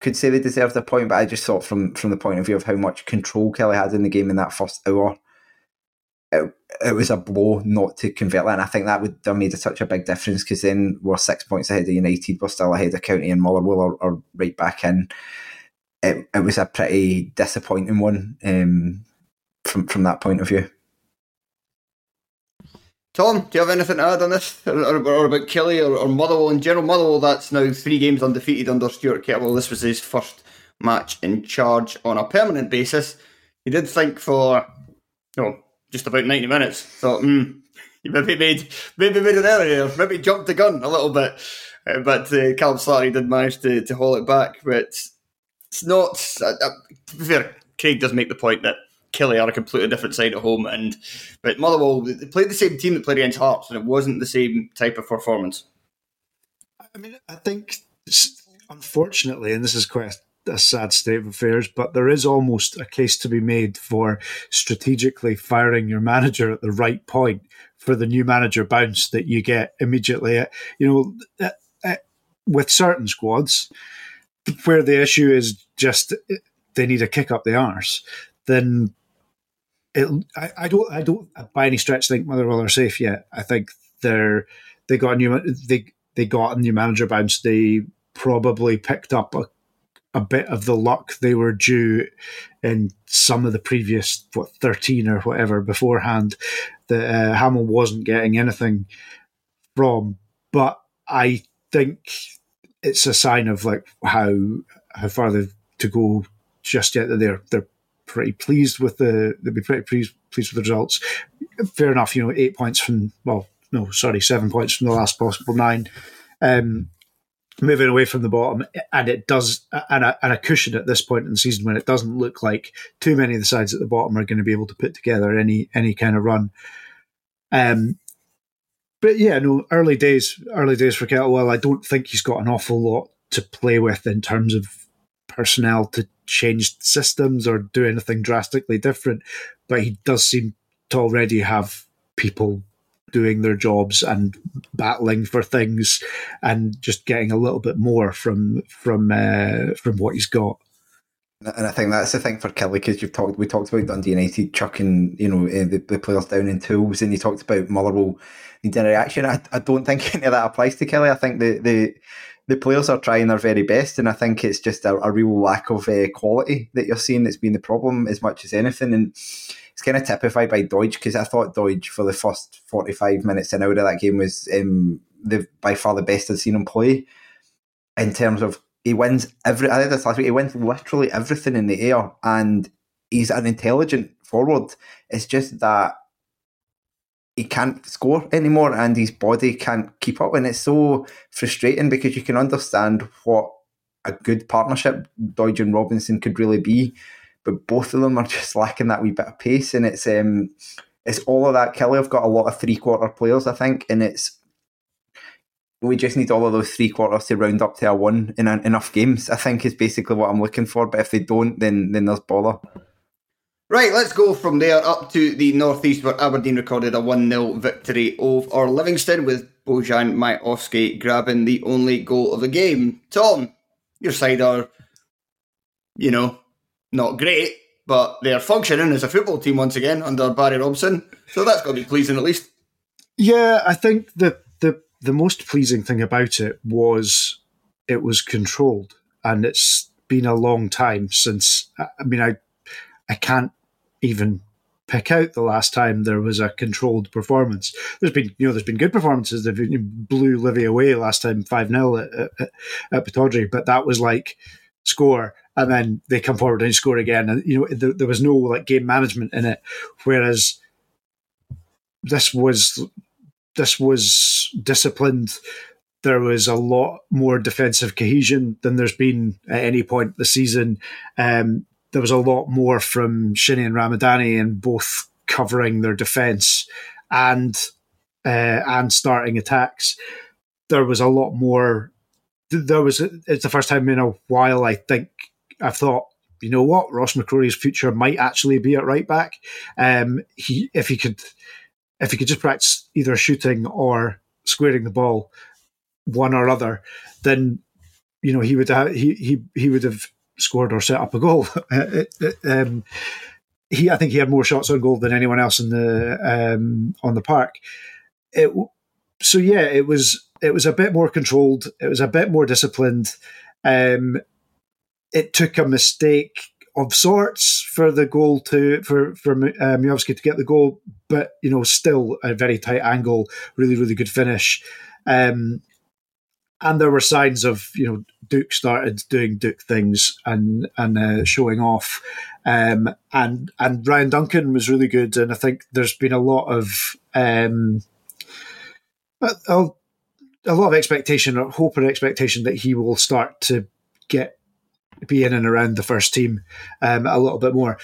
could say they deserved a point, but I just thought from from the point of view of how much control Killie had in the game in that first hour, it, it was a blow not to convert that. And I think that would have made a, such a big difference because then we're six points ahead of United, we're still ahead of County and Motherwell are, are right back in. It, it was a pretty disappointing one um, from from that point of view. Tom, do you have anything to add on this, or, or, or about Killie or, or, Motherwell in general? Motherwell, that's now three games undefeated under Stuart Kettlewell. This was his first match in charge on a permanent basis. He did think for, oh, just about ninety minutes. Thought, hmm, he maybe made maybe made an error here, maybe jumped the gun a little bit. Uh, but uh, Callum Slattery did manage to, to haul it back. But it's not. Uh, uh, to be fair, Craig does make the point that Killie are a completely different side at home. And but Motherwell they played the same team that played against Hearts, and it wasn't the same type of performance. I mean, I think unfortunately, and this is quite a, sad state of affairs, but there is almost a case to be made for strategically firing your manager at the right point for the new manager bounce that you get immediately. You know, uh, uh, with certain squads, where the issue is just they need a kick up the arse, then it, I, I, don't I don't by any stretch think Motherwell are safe yet. I think they're they got a new they they got a new manager bounce. They probably picked up a, a bit of the luck they were due in some of the previous what thirteen or whatever beforehand that uh, Hammell wasn't getting anything from. But I think it's a sign of like how how far they've to go just yet that they're they're pretty pleased with the they'll be pretty pleased pleased with the results. Fair enough, you know, eight points from well, no, sorry, seven points from the last possible nine. Um, moving away from the bottom, and it does, and a, and a cushion at this point in the season when it doesn't look like too many of the sides at the bottom are going to be able to put together any any kind of run. Um, but yeah, no, early days, early days for Kettlewell. I don't think he's got an awful lot to play with in terms of personnel to change systems or do anything drastically different. But he does seem to already have people doing their jobs and battling for things and just getting a little bit more from from uh, from what he's got. And I think that's the thing for Killie because you've talked. We talked about Dundee United chucking, you know, eh, the, the players down in tools, and you talked about Motherwell needing a reaction. I, I don't think any of that applies to Killie. I think the the the players are trying their very best, and I think it's just a, a real lack of uh, quality that you're seeing that's been the problem as much as anything. And it's kind of typified by Doidge because I thought Doidge for the first 45 minutes an hour of that game was um, the by far the best I've seen him play in terms of he wins every. I think this last week. He wins literally everything in the air, and he's an intelligent forward. It's just that he can't score anymore, and his body can't keep up, and it's so frustrating because you can understand what a good partnership Doidge and Robinson could really be, but both of them are just lacking that wee bit of pace, and it's um, it's all of that. Killie have got a lot of three quarter players, I think, and it's we just need all of those three quarters to round up to a one in a, enough games. I think is basically what I'm looking for. But if they don't, then then there's bother. Right, let's go from there up to the northeast where Aberdeen recorded a 1 0 victory over Livingston with Bojan Miovski grabbing the only goal of the game. Tom, your side are, you know, not great, but they're functioning as a football team once again under Barry Robson. So that's got to be pleasing at least. Yeah, I think the the the most pleasing thing about it was it was controlled, and it's been a long time since. I mean, I I can't even pick out the last time there was a controlled performance. There's been, you know, there's been good performances. They blew Livy away last time, 5 0 at, at, at Pittodrie, but that was like score and then they come forward and score again. And, you know, there, there was no like game management in it. Whereas this was this was disciplined. There was a lot more defensive cohesion than there's been at any point this season. Um, there was a lot more from Shinnie and Ramadani in both covering their defence and uh, and starting attacks. There was a lot more. There was. It's the first time in a while. I think I've thought you know what, Ross McCrorie's future might actually be at right back. Um, he if he could if he could just practice either shooting or squaring the ball, one or other, then you know he would have he he he would have scored or set up a goal. um, he I think he had more shots on goal than anyone else in the um, on the park. It, so yeah, it was it was a bit more controlled. It was a bit more disciplined. Um, it took a mistake of sorts for the goal to for for uh, to get the goal, but you know still a very tight angle, really really good finish. Um, and there were signs of you know Duk started doing Duk things and and uh, showing off, um, and and Ryan Duncan was really good, and I think there's been a lot of um, a, a lot of expectation or hope and expectation that he will start to get be in and around the first team um, a little bit more.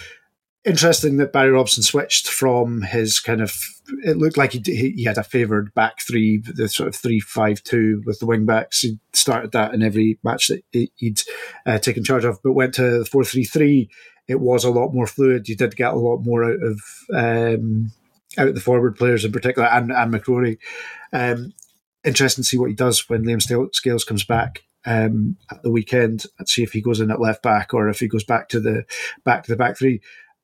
Interesting that Barry Robson switched from his kind of. It looked like he he had a favoured back three, the sort of three five two with the wing backs. He started that in every match that he'd uh, taken charge of, but went to the four three three. It was a lot more fluid. You did get a lot more out of um, out the forward players in particular, and and McCrorie. Um, interesting to see what he does when Liam Scales comes back um, at the weekend and see if he goes in at left back or if he goes back to the back to the back three.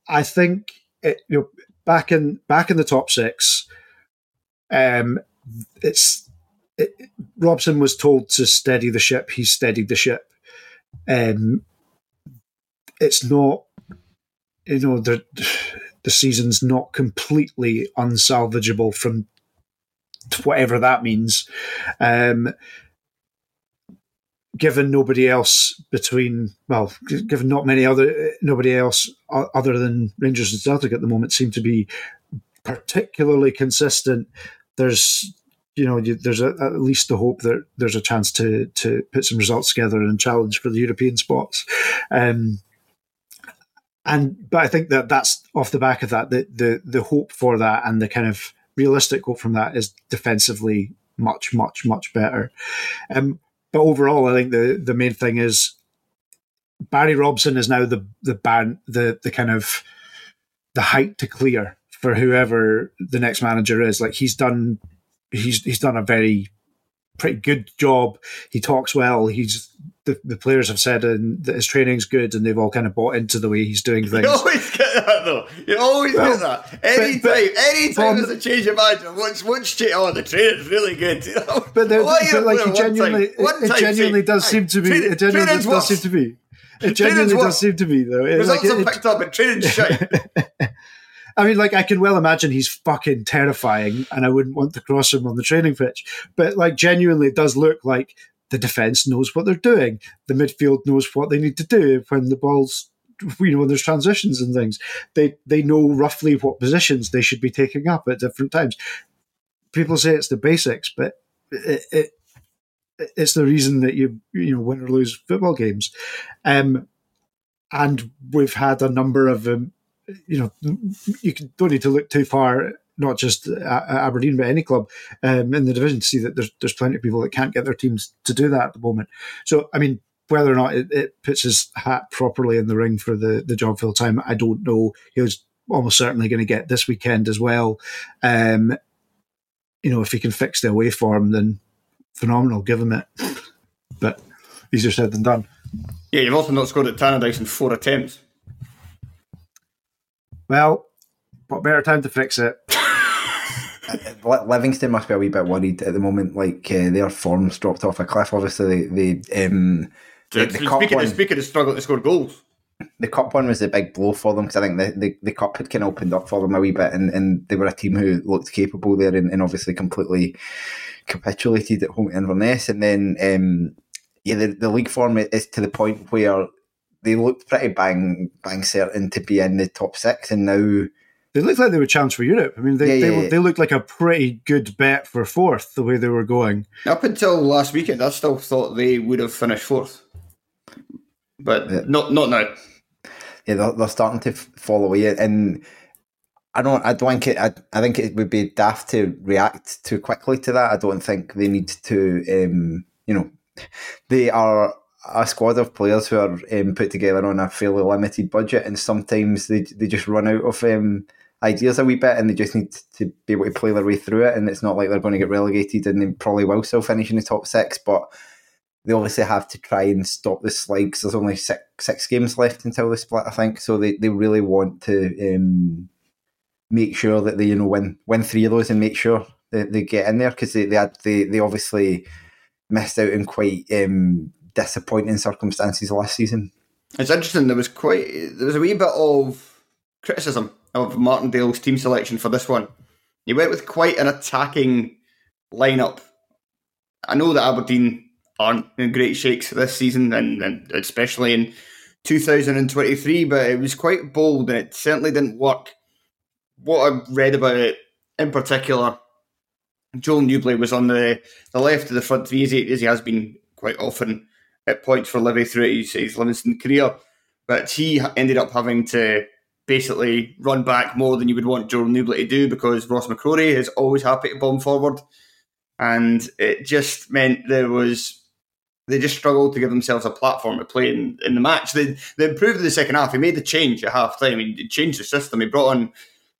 I think it, you know back in back in the top six, um, it's it, Robson was told to steady the ship. He steadied the ship. Um, it's not, you know, the the season's not completely unsalvageable from whatever that means. Um, given nobody else between well, given not many other nobody else other than Rangers and Celtic at the moment seem to be particularly consistent. There's you know there's a, at least the hope that there's a chance to to put some results together and challenge for the European spots. Um, and but I think that that's off the back of that the the the hope for that and the kind of realistic hope from that is defensively much much much better. Um, but overall, I think the the main thing is Barry Robson is now the the ban the the kind of the height to clear for whoever the next manager is. Like he's done he's he's done a very pretty good job. He talks well. He's the, the players have said and that his training's good, and they've all kind of bought into the way he's doing things. You always get that though. You always well, get that. Anytime, but, but, anytime there's a change of manager, once once change, oh the training's really good. You know? But, there, but like he genuinely, time, it, it genuinely does seem to be. Training, it genuinely does worse. seem to be. It genuinely does seem to be though. It, Results like, are picked up and training's shite. I mean, like I can well imagine he's fucking terrifying, and I wouldn't want to cross him on the training pitch. But like, genuinely, it does look like the defense knows what they're doing. The midfield knows what they need to do when the ball's you know when there's transitions and things. They they know roughly what positions they should be taking up at different times. People say it's the basics, but it, it it's the reason that you you know win or lose football games. Um, and we've had a number of um, you know, you don't need to look too far, not just Aberdeen, but any club um, in the division to see that there's there's plenty of people that can't get their teams to do that at the moment. So, I mean, whether or not it, it puts his hat properly in the ring for the, the job full time, I don't know. He was almost certainly going to get this weekend as well. Um, you know, if he can fix the away form, then phenomenal, give him it. but easier said than done. Yeah, you've also not scored at Tannadice in four attempts. Well, what better time to fix it? Livingston must be a wee bit worried at the moment. Like uh, their form's dropped off a cliff. Obviously, they, they um, the, the speaking, one, speaking of struggle to score goals, the cup one was a big blow for them because I think the, the, the cup had kind of opened up for them a wee bit, and, and they were a team who looked capable there, and, and obviously completely capitulated at home to Inverness, and then um, yeah, the, the league form is to the point where they looked pretty bang bang certain to be in the top six, and now they looked like they were chance for Europe. I mean, they, yeah, they, yeah. they looked like a pretty good bet for fourth the way they were going. Up until last weekend, I still thought they would have finished fourth, but yeah. not not now. Yeah, they're, they're starting to fall away, and I don't. I don't think it. I, I think it would be daft to react too quickly to that. I don't think they need to. Um, you know, they are a squad of players who are um, put together on a fairly limited budget, and sometimes they they just run out of um, ideas a wee bit, and they just need to be able to play their way through it. And it's not like they're going to get relegated, and they probably will still finish in the top six, but they obviously have to try and stop the slide because there's only six six games left until the split, I think. So they, they really want to um, make sure that they you know win win three of those and make sure that they get in there because they they, had, they they obviously missed out in quite um, disappointing circumstances last season. It's interesting. There was quite there was a wee bit of criticism of Martindale's team selection for this one. He went with quite an attacking lineup. I know that Aberdeen aren't in great shakes this season, and, and especially in 2023, but it was quite bold and it certainly didn't work. What I read about it in particular, Joel Nouble was on the, the left of the front three, as he, as he has been quite often at points for Livy throughout his, his Livingston career. But he ended up having to basically run back more than you would want Joe Nouble to do because Ross McCrorie is always happy to bomb forward. And it just meant there was they just struggled to give themselves a platform to play in, in the match. They, they improved in the second half. He made the change at half time. He changed the system. He brought on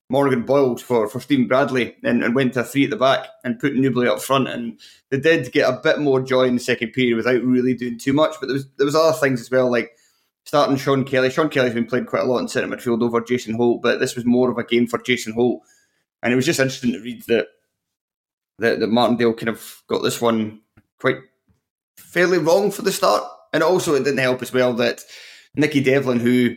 Morgan Boyles for, for Steven Bradley and, and went to three at the back and put Nouble up front. And they did get a bit more joy in the second period without really doing too much. But there was there was other things as well, like starting Sean Kelly. Sean Kelly's been playing quite a lot in centre midfield over Jason Holt, but this was more of a game for Jason Holt. And it was just interesting to read that that, that Martindale kind of got this one quite fairly wrong for the start. And also, it didn't help as well that Nicky Devlin, who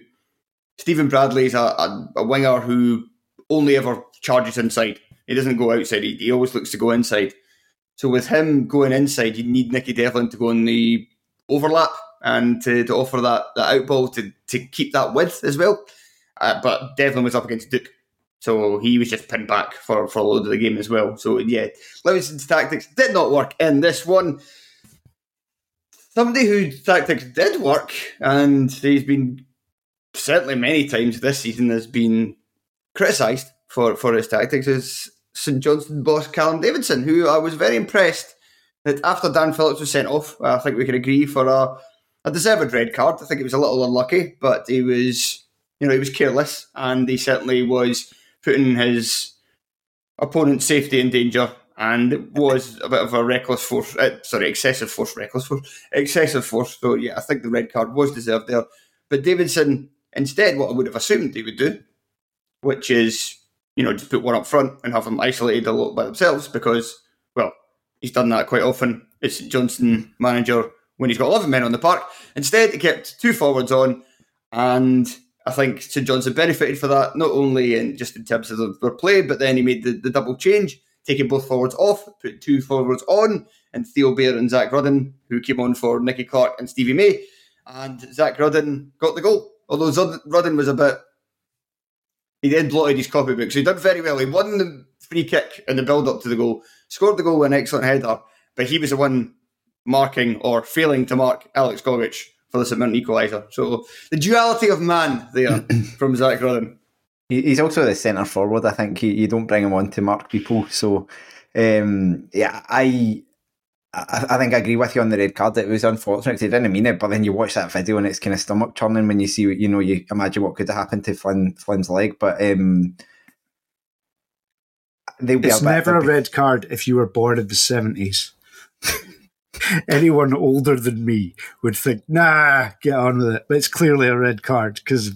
Steven Bradley is a, a, a, winger who only ever charges inside. He doesn't go outside. He, he, always looks to go inside. So with him going inside, you need Nicky Devlin to go in the overlap and to, to offer that, that outball to, to keep that width as well. Uh, but Devlin was up against Duk, So he was just pinned back for, for a load of the game as well. So yeah, Livingston's tactics did not work in this one somebody whose tactics did work, and he's been certainly many times this season has been criticised for, for his tactics is St Johnstone boss Callum Davidson, who I was very impressed that after Dan Phillips was sent off, I think we can agree for a, a deserved red card. I think it was a little unlucky, but he was, you know, he was careless and he certainly was putting his opponent's safety in danger and it was a bit of a reckless force. Uh, sorry, excessive force, reckless force, excessive force. So yeah, I think the red card was deserved there. But Davidson, instead, what I would have assumed he would do, which is you know just put one up front and have them isolated a lot by themselves, because well, he's done that quite often. It's Johnstone manager when he's got eleven men on the park. Instead, he kept two forwards on, and I think St Johnstone benefited for that not only in just in terms of their play, but then he made the, the double change taking both forwards off, put two forwards on, and Theo Bair and Zak Rudden, who came on for Nicky Clark and Stevie May. And Zak Rudden got the goal. Although Rudden was a bit. He then blotted his copybook. So he did very well. He won the free kick in the build up to the goal, scored the goal with an excellent header, but he was the one marking or failing to mark Alex Gogic for the St equaliser. So the duality of man there from Zak Rudden. He's also the centre forward. I think you, you don't bring him on to mark people. So, um, yeah, I, I, I think I agree with you on the red card. It was unfortunate. He didn't mean it, but then you watch that video and it's kind of stomach turning when you see, you know, you imagine what could have happened to Flynn, Flynn's leg. But um, they'll be it's a never a red card if you were born in the seventies. anyone older than me would think, nah, get on with it. But it's clearly a red card because,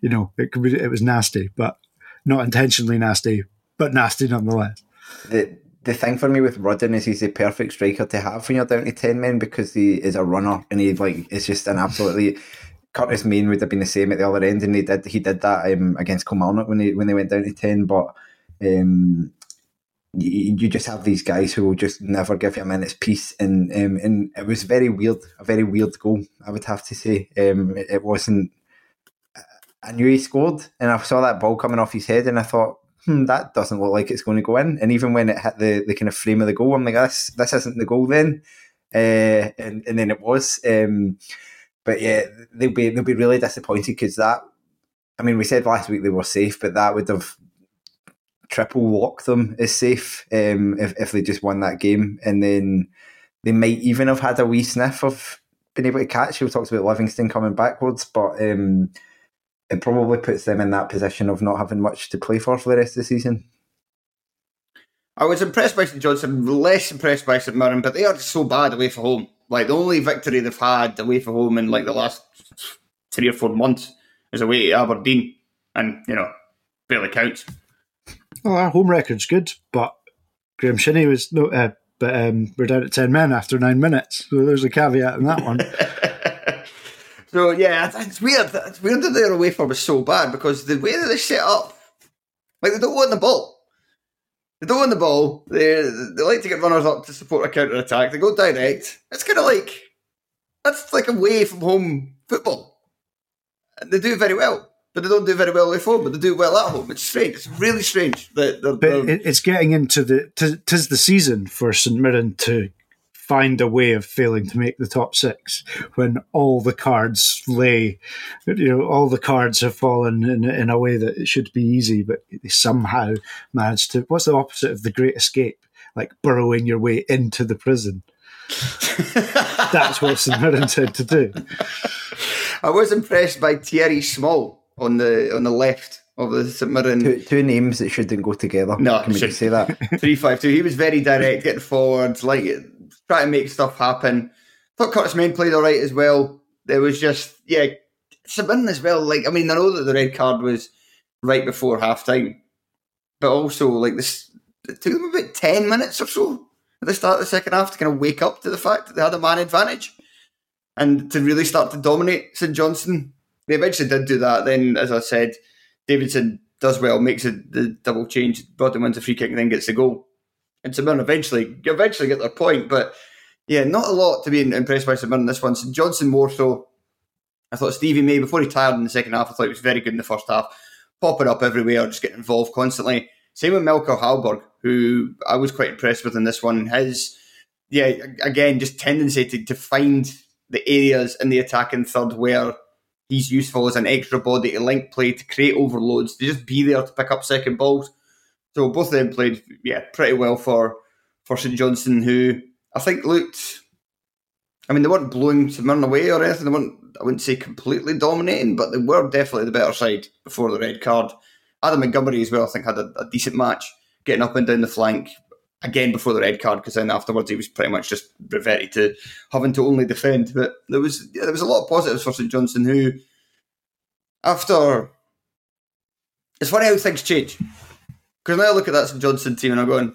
you know, it could be, it was nasty, but not intentionally nasty, but nasty nonetheless. The the thing for me with Rudden is he's the perfect striker to have when you're down to ten men because he is a runner and he like it's just an absolutely. Curtis Main would have been the same at the other end, and he did he did that um, against Kilmarnock when he when they went down to ten. But um, you, you just have these guys who will just never give you a minute's peace, and um, and it was very weird, a very weird goal. I would have to say, um, it, wasn't. I knew he scored, and I saw that ball coming off his head, and I thought, hmm, that doesn't look like it's going to go in. And even when it hit the, the kind of frame of the goal, I'm like, this this isn't the goal then. Uh, and and then it was. Um, but yeah, they'll be they'll be really disappointed because that. I mean, we said last week they were safe, but that would have triple lock them is safe um, if, if they just won that game. And then they might even have had a wee sniff of being able to catch. We talked about Livingston coming backwards, but um, it probably puts them in that position of not having much to play for for the rest of the season. I was impressed by St Johnstone, less impressed by St Mirren, but they are so bad away from home. Like the only victory they've had away from home in like the last three or four months is away at Aberdeen, and you know barely counts. Well, our home record's good, but Graeme Shinnie was no, uh, but um, we're down at ten men after nine minutes. So there's a caveat in that one. so yeah, it's weird. It's weird that their away form was so bad because the way that they set up, like they don't want the ball. They don't want the ball. They they like to get runners up to support a counter attack. They go direct. It's kind of like that's like away from home football. And they do very well but they don't do very well away home, but they do well at home. It's strange. It's really strange that they're, but they're, it's getting into the tis the season for St Mirren to find a way of failing to make the top six when all the cards lay, you know, all the cards have fallen in, in a way that it should be easy, but they somehow managed to. What's the opposite of the Great Escape? Like burrowing your way into the prison. That's what St Mirren said to do. I was impressed by Thierry Small on the on the left of the St Mirren. Two, two names that shouldn't go together. No, can we just say that? Three five two. He was very direct, getting forward, like trying to make stuff happen. Thought Curtis Main played all right as well. There was just yeah, St Mirren as well. Like I mean, I know that the red card was right before half time, but also like this, it took them about ten minutes or so at the start of the second half to kind of wake up to the fact that they had a man advantage and to really start to dominate St Johnstone. They eventually did do that. Then, as I said, Davidson does well, makes it the double change, Rudden wins a free kick, and then gets the goal. And Mirren eventually eventually get their point, but yeah, not a lot to be impressed by Mirren in this one. St Johnstone more so. I thought Stevie May before he tired in the second half. I thought he was very good in the first half, popping up everywhere, just getting involved constantly. Same with Melker Hallberg, who I was quite impressed with in this one. His yeah, again, just tendency to, to find the areas in the attacking third where he's useful as an extra body to link play, to create overloads, to just be there to pick up second balls. So both of them played, yeah, pretty well for for St Johnstone, who I think looked. I mean, they weren't blowing Mirren away or anything. They weren't. I wouldn't say completely dominating, but they were definitely the better side before the red card. Adam Montgomery as well, I think, had a, a decent match, getting up and down the flank again before the red card, because then afterwards he was pretty much just reverted to having to only defend. But there was yeah, there was a lot of positives for St Johnstone, who after it's funny how things change. Because now I look at that St Johnstone team and I'm going,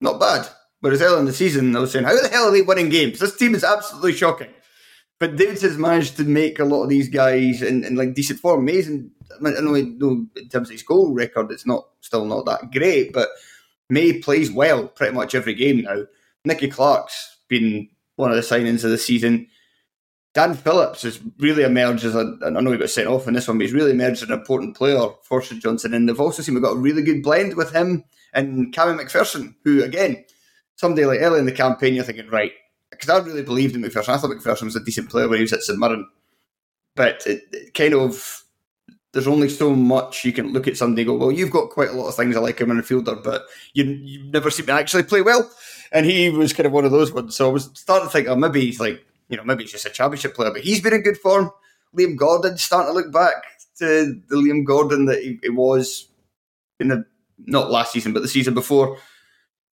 not bad. Whereas earlier in the season, I was saying, how the hell are they winning games? This team is absolutely shocking. But Davidson's managed to make a lot of these guys in, in like decent form. Amazing. I, mean, I know in terms of his goal record, it's not still not that great, but May plays well pretty much every game now. Nicky Clark's been one of the signings of the season. Dan Phillips has really emerged as I know he got sent off in this one, but he's really emerged as an important player for St Johnstone. And they've also seen we've got a really good blend with him and Cammy McPherson, who, again, someday like early in the campaign, you're thinking, right, because I really believed in McPherson. I thought McPherson was a decent player when he was at St Mirren. But it, it kind of, there's only so much you can look at somebody and go, well, you've got quite a lot of things I like him in a fielder, but you, you've never seen him actually play well. And he was kind of one of those ones. So I was starting to think, oh, maybe he's like, you know, maybe he's just a championship player, but he's been in good form. Liam Gordon's starting to look back to the Liam Gordon that he, he was in the, not last season, but the season before.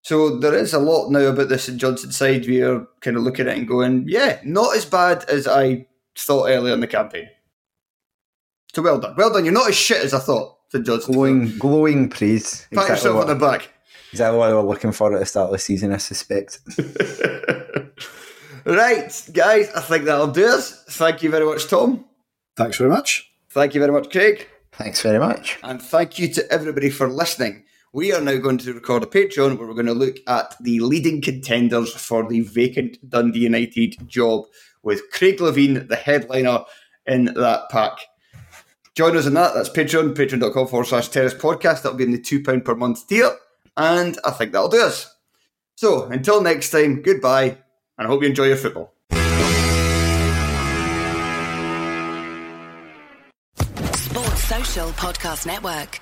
So there is a lot now about this St Johnstone side. We are kind of looking at it and going, yeah, not as bad as I thought earlier in the campaign. So well done. Well done. You're not as shit as I thought, St Johnstone. Glowing, glowing praise. Pat Exactly yourself what, on the back. exactly what we were looking for at the start of the season, I suspect. right, guys, I think that'll do us. Thank you very much, Tom. Thanks very much. Thank you very much, Craig. Thanks very much. And thank you to everybody for listening. We are now going to record a Patreon where we're going to look at the leading contenders for the vacant Dundee United job with Craig Levein, the headliner, in that pack. Join us in that. That's Patreon, patreon.com forward slash terrace podcast. That'll be in the £2 per month tier. And I think that'll do us. So until next time, goodbye, and I hope you enjoy your football. Sports Social Podcast Network.